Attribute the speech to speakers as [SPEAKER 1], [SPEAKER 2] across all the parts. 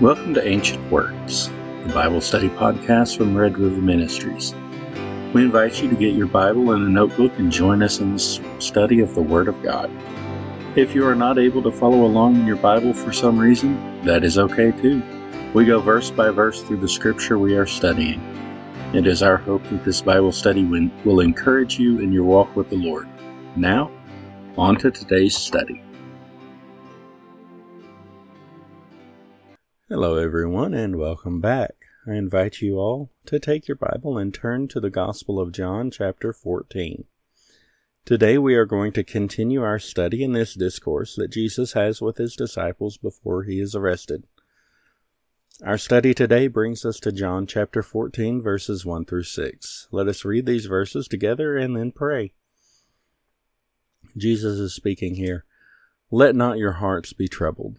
[SPEAKER 1] Welcome to Ancient Words, the Bible study podcast from Red River Ministries. We invite you to get your Bible and a notebook and join us in the study of the Word of God. If you are not able to follow along in your Bible for some reason, that is okay too. We go verse by verse through the scripture we are studying. It is our hope that this Bible study will encourage you in your walk with the Lord. Now, on to today's study.
[SPEAKER 2] Hello, everyone, and welcome back. I invite you all to take your Bible and turn to the Gospel of John, chapter 14. Today we are going to continue our study in this discourse that Jesus has with his disciples before he is arrested. Our study today brings us to John chapter 14, verses 1 through 6. Let us read these verses together and then pray. Jesus is speaking here. Let not your hearts be troubled.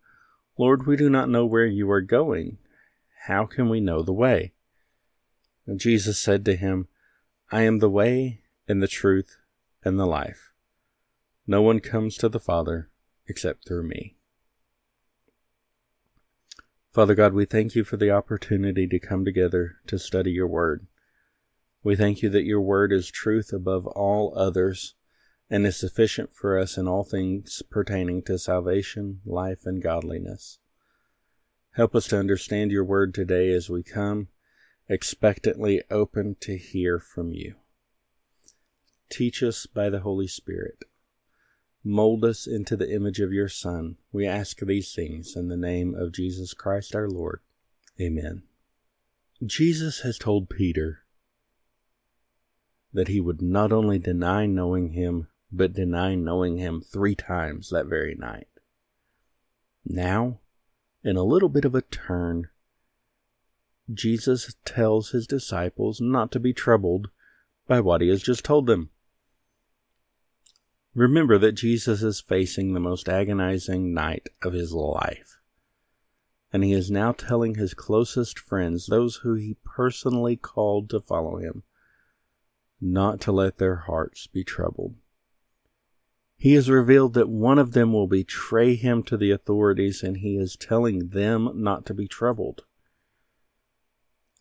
[SPEAKER 2] Lord, we do not know where you are going. How can we know the way? And Jesus said to him, I am the way and the truth and the life. No one comes to the Father except through me. Father God, we thank you for the opportunity to come together to study your word. We thank you that your word is truth above all others and is sufficient for us in all things pertaining to salvation, life, and godliness. Help us to understand your word today as we come, expectantly open to hear from you. Teach us by the Holy Spirit. Mold us into the image of your Son. We ask these things in the name of Jesus Christ our Lord. Amen. Jesus has told Peter that he would not only deny knowing him, but deny knowing him three times that very night. Now, in a little bit of a turn, Jesus tells his disciples not to be troubled by what he has just told them. Remember that Jesus is facing the most agonizing night of his life. And he is now telling his closest friends, those who he personally called to follow him, not to let their hearts be troubled. He has revealed that one of them will betray him to the authorities, and he is telling them not to be troubled.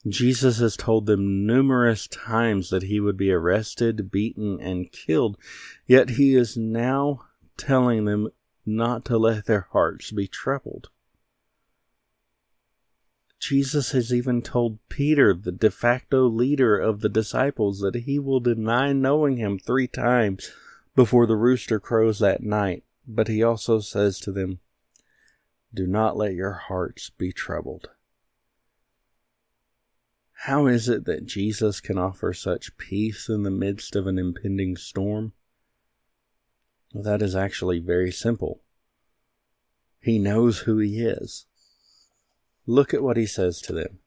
[SPEAKER 2] Jesus has told them numerous times that he would be arrested, beaten, and killed, yet he is now telling them not to let their hearts be troubled. Jesus has even told Peter, the de facto leader of the disciples, that he will deny knowing him three times before the rooster crows that night, but he also says to them, Do not let your hearts be troubled. How is it that Jesus can offer such peace in the midst of an impending storm? Well, that is actually very simple. He knows who he is. Look at what he says to them.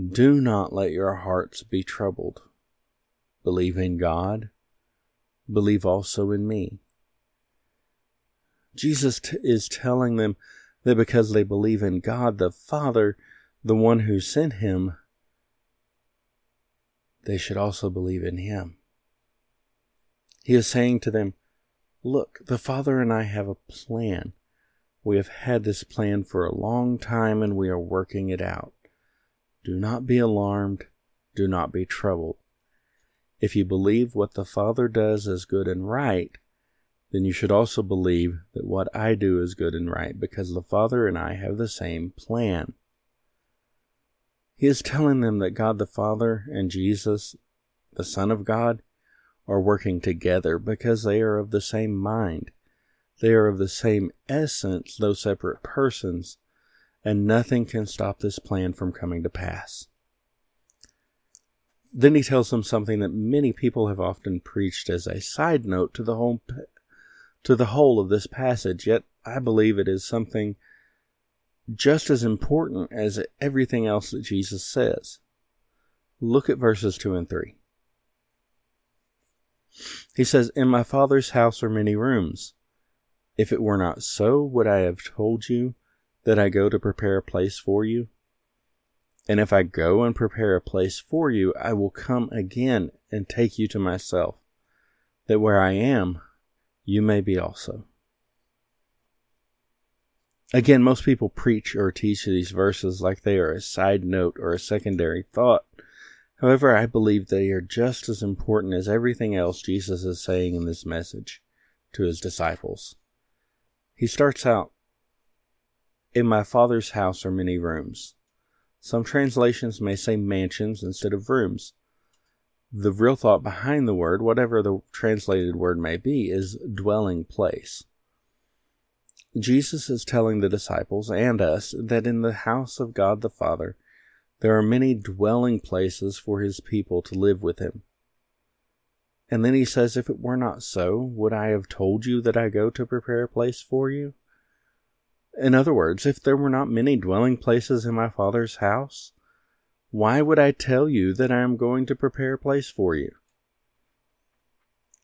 [SPEAKER 2] Do not let your hearts be troubled. Believe in God believe also in me. Jesus t- is telling them that because they believe in God the Father, the one who sent him, they should also believe in him. He is saying to them, Look, the Father and I have a plan. We have had this plan for a long time and we are working it out. Do not be alarmed. Do not be troubled. If you believe what the Father does is good and right, then you should also believe that what I do is good and right because the Father and I have the same plan. He is telling them that God the Father and Jesus, the Son of God, are working together because they are of the same mind. They are of the same essence, though separate persons, and nothing can stop this plan from coming to pass. Then he tells them something that many people have often preached as a side note to the whole to the whole of this passage. Yet I believe it is something just as important as everything else that Jesus says. Look at verses 2 and 3. He says, In my Father's house are many rooms. If it were not so, would I have told you that I go to prepare a place for you? And if I go and prepare a place for you, I will come again and take you to myself, that where I am, you may be also. Again, most people preach or teach these verses like they are a side note or a secondary thought. However, I believe they are just as important as everything else Jesus is saying in this message to his disciples. He starts out, In my Father's house are many rooms. Some translations may say mansions instead of rooms. The real thought behind the word, whatever the translated word may be, is dwelling place. Jesus is telling the disciples and us that in the house of God the Father, there are many dwelling places for his people to live with him. And then he says, If it were not so, would I have told you that I go to prepare a place for you? In other words, if there were not many dwelling places in my Father's house, why would I tell you that I am going to prepare a place for you?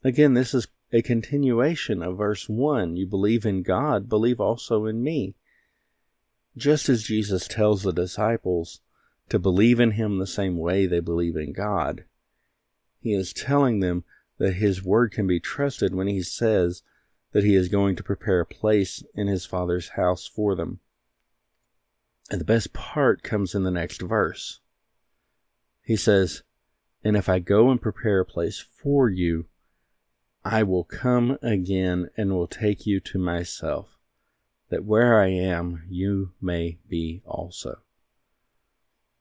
[SPEAKER 2] Again, this is a continuation of verse 1. You believe in God, believe also in me. Just as Jesus tells the disciples to believe in him the same way they believe in God, he is telling them that his word can be trusted when he says that he is going to prepare a place in his Father's house for them. And the best part comes in the next verse. He says, And if I go and prepare a place for you, I will come again and will take you to myself, that where I am, you may be also.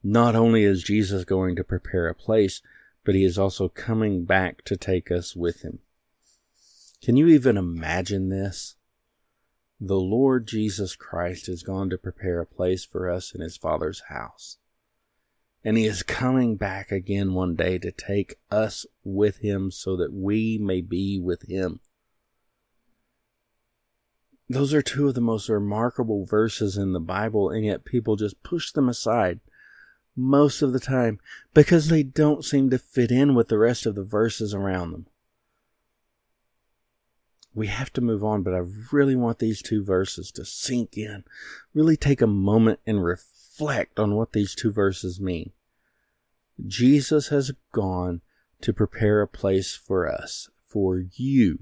[SPEAKER 2] Not only is Jesus going to prepare a place, but he is also coming back to take us with him. Can you even imagine this? The Lord Jesus Christ has gone to prepare a place for us in his Father's house and he is coming back again one day to take us with him so that we may be with him. Those are two of the most remarkable verses in the Bible, and yet people just push them aside most of the time because they don't seem to fit in with the rest of the verses around them. We have to move on, but I really want these two verses to sink in. Really take a moment and reflect on what these two verses mean. Jesus has gone to prepare a place for us, for you,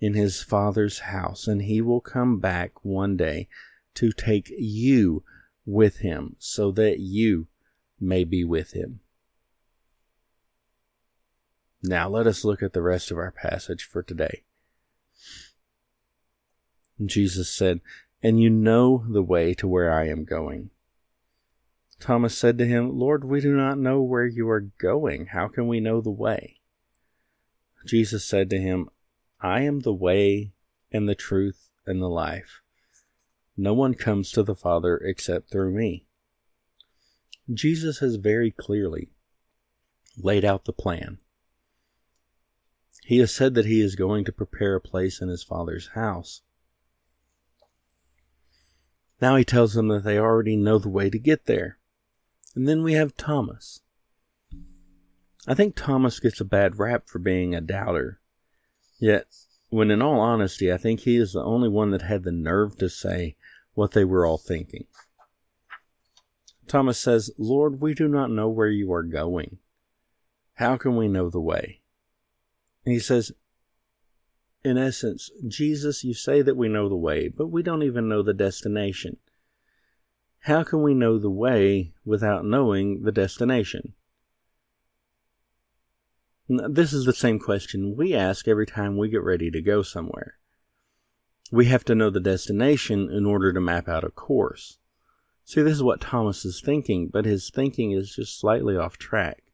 [SPEAKER 2] in his Father's house, and he will come back one day to take you with him so that you may be with him. Now let us look at the rest of our passage for today. Jesus said, And you know the way to where I am going. Thomas said to him, Lord, we do not know where you are going. How can we know the way? Jesus said to him, I am the way and the truth and the life. No one comes to the Father except through me. Jesus has very clearly laid out the plan. He has said that he is going to prepare a place in his Father's house. Now he tells them that they already know the way to get there. And then we have Thomas. I think Thomas gets a bad rap for being a doubter. Yet, when in all honesty, I think he is the only one that had the nerve to say what they were all thinking. Thomas says, Lord, we do not know where you are going. How can we know the way? And he says, in essence, Jesus, you say that we know the way, but we don't even know the destination. How can we know the way without knowing the destination? This is the same question we ask every time we get ready to go somewhere. We have to know the destination in order to map out a course. See, this is what Thomas is thinking, but his thinking is just slightly off track.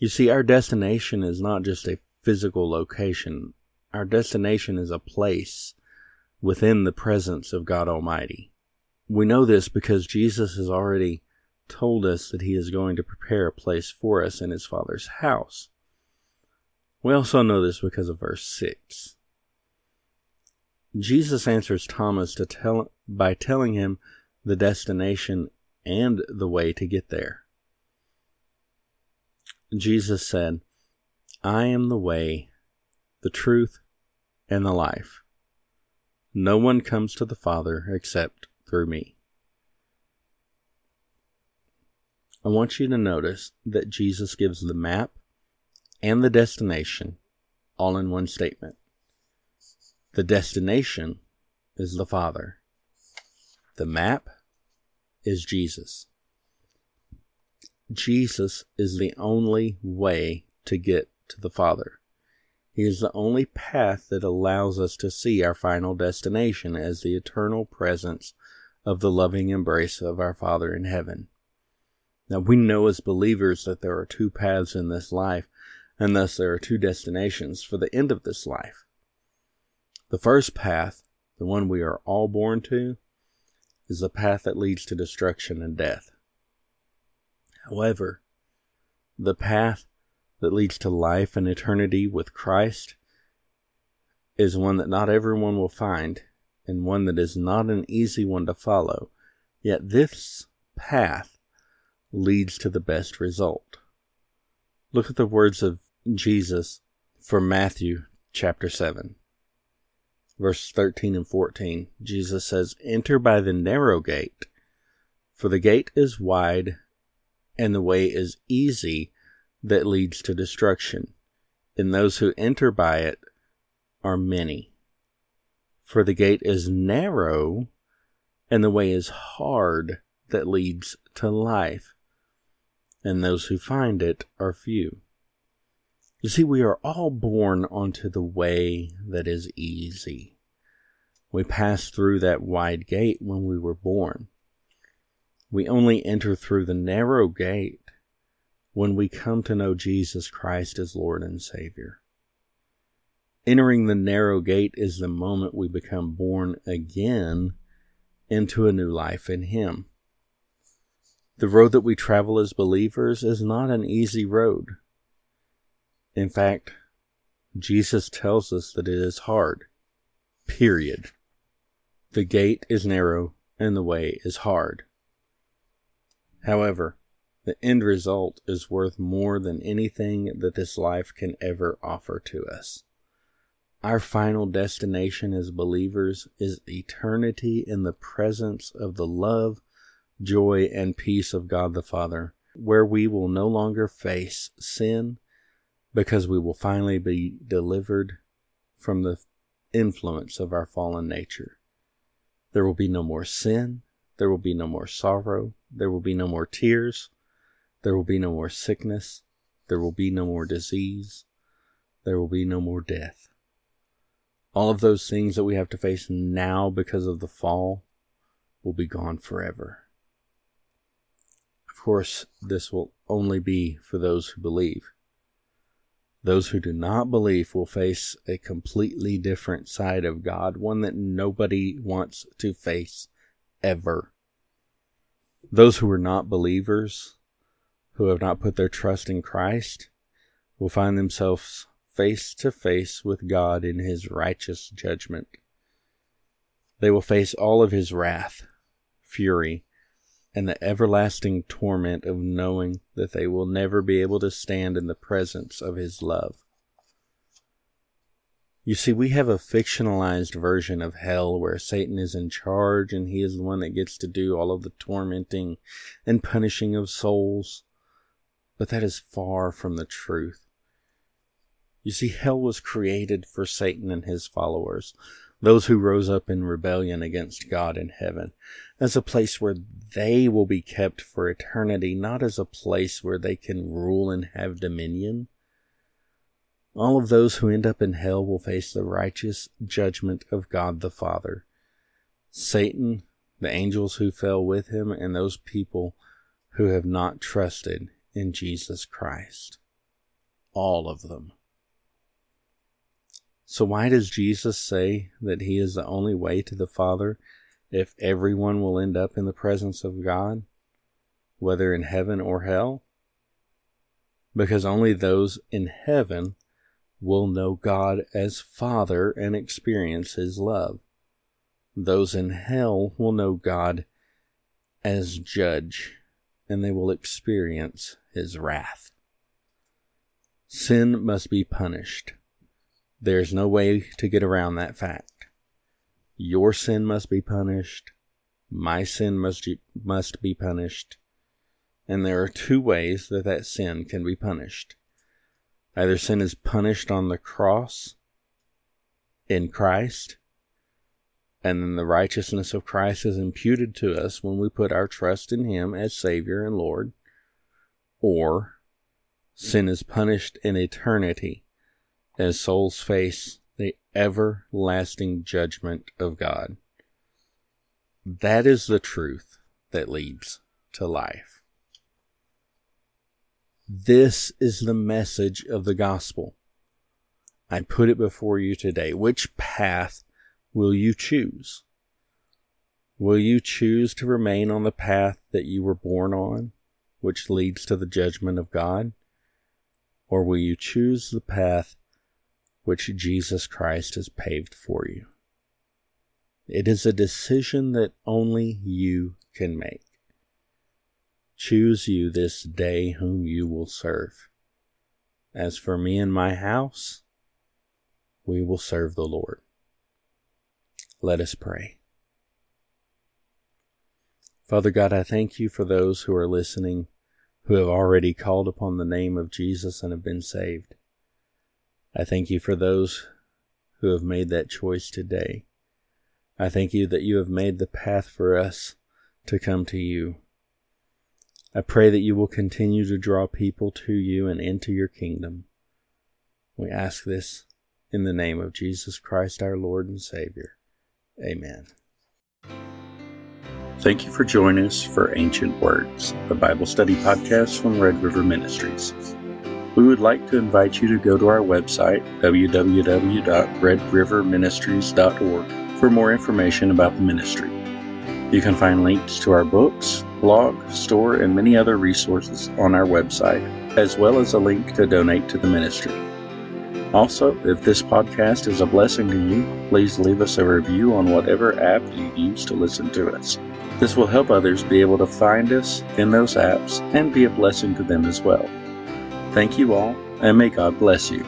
[SPEAKER 2] You see, our destination is not just a physical location. Our destination is a place within the presence of God Almighty. We know this because Jesus has already told us that he is going to prepare a place for us in his Father's house. We also know this because of verse 6. Jesus answers Thomas to tell, by telling him the destination and the way to get there. Jesus said, I am the way, the truth, and the life. No one comes to the Father except through me. I want you to notice that Jesus gives the map and the destination all in one statement. The destination is the Father. The map is Jesus. Jesus is the only way to get to the Father. He is the only path that allows us to see our final destination as the eternal presence of the loving embrace of our Father in heaven. Now, we know as believers that there are two paths in this life, and thus there are two destinations for the end of this life. The first path, the one we are all born to, is the path that leads to destruction and death. However, the path that leads to life and eternity with Christ is one that not everyone will find, and one that is not an easy one to follow. Yet this path leads to the best result. Look at the words of Jesus from Matthew chapter 7, verses 13 and 14. Jesus says, Enter by the narrow gate, for the gate is wide and the way is easy that leads to destruction, and those who enter by it are many. For the gate is narrow, and the way is hard that leads to life, and those who find it are few. You see, we are all born onto the way that is easy. We pass through that wide gate when we were born. We only enter through the narrow gate when we come to know Jesus Christ as Lord and Savior. Entering the narrow gate is the moment we become born again into a new life in Him. The road that we travel as believers is not an easy road. In fact, Jesus tells us that it is hard. Period. The gate is narrow and the way is hard. However, the end result is worth more than anything that this life can ever offer to us. Our final destination as believers is eternity in the presence of the love, joy, and peace of God the Father, where we will no longer face sin because we will finally be delivered from the influence of our fallen nature. There will be no more sin. There will be no more sorrow. There will be no more tears. There will be no more sickness. There will be no more disease. There will be no more death. All of those things that we have to face now because of the fall will be gone forever. Of course, this will only be for those who believe. Those who do not believe will face a completely different side of God, one that nobody wants to face ever. Those who are not believers, who have not put their trust in Christ, will find themselves face to face with God in his righteous judgment. They will face all of his wrath, fury, and the everlasting torment of knowing that they will never be able to stand in the presence of His love. You see, we have a fictionalized version of hell where Satan is in charge and he is the one that gets to do all of the tormenting and punishing of souls. But that is far from the truth. You see, hell was created for Satan and his followers those who rose up in rebellion against God in heaven, as a place where they will be kept for eternity, not as a place where they can rule and have dominion. All of those who end up in hell will face the righteous judgment of God the Father. Satan, the angels who fell with him, and those people who have not trusted in Jesus Christ. All of them. So why does Jesus say that he is the only way to the Father if everyone will end up in the presence of God, whether in heaven or hell? Because only those in heaven will know God as Father and experience his love. Those in hell will know God as judge, and they will experience his wrath. Sin must be punished. There's no way to get around that fact. Your sin must be punished. My sin must, must be punished. And there are two ways that that sin can be punished. Either sin is punished on the cross in Christ, and then the righteousness of Christ is imputed to us when we put our trust in Him as Savior and Lord, or sin is punished in eternity as souls face the everlasting judgment of God. That is the truth that leads to life. This is the message of the gospel. I put it before you today. Which path will you choose? Will you choose to remain on the path that you were born on, which leads to the judgment of God? Or will you choose the path which Jesus Christ has paved for you? It is a decision that only you can make. Choose you this day whom you will serve. As for me and my house, we will serve the Lord. Let us pray. Father God, I thank you for those who are listening who have already called upon the name of Jesus and have been saved. I thank you for those who have made that choice today. I thank you that you have made the path for us to come to you. I pray that you will continue to draw people to you and into your kingdom. We ask this in the name of Jesus Christ, our Lord and Savior. Amen.
[SPEAKER 1] Thank you for joining us for Ancient Words, a Bible study podcast from Red River Ministries. We would like to invite you to go to our website, www.redriverministries.org, for more information about the ministry. You can find links to our books, blog, store, and many other resources on our website, as well as a link to donate to the ministry. Also, if this podcast is a blessing to you, please leave us a review on whatever app you use to listen to us. This will help others be able to find us in those apps and be a blessing to them as well. Thank you all, and may God bless you.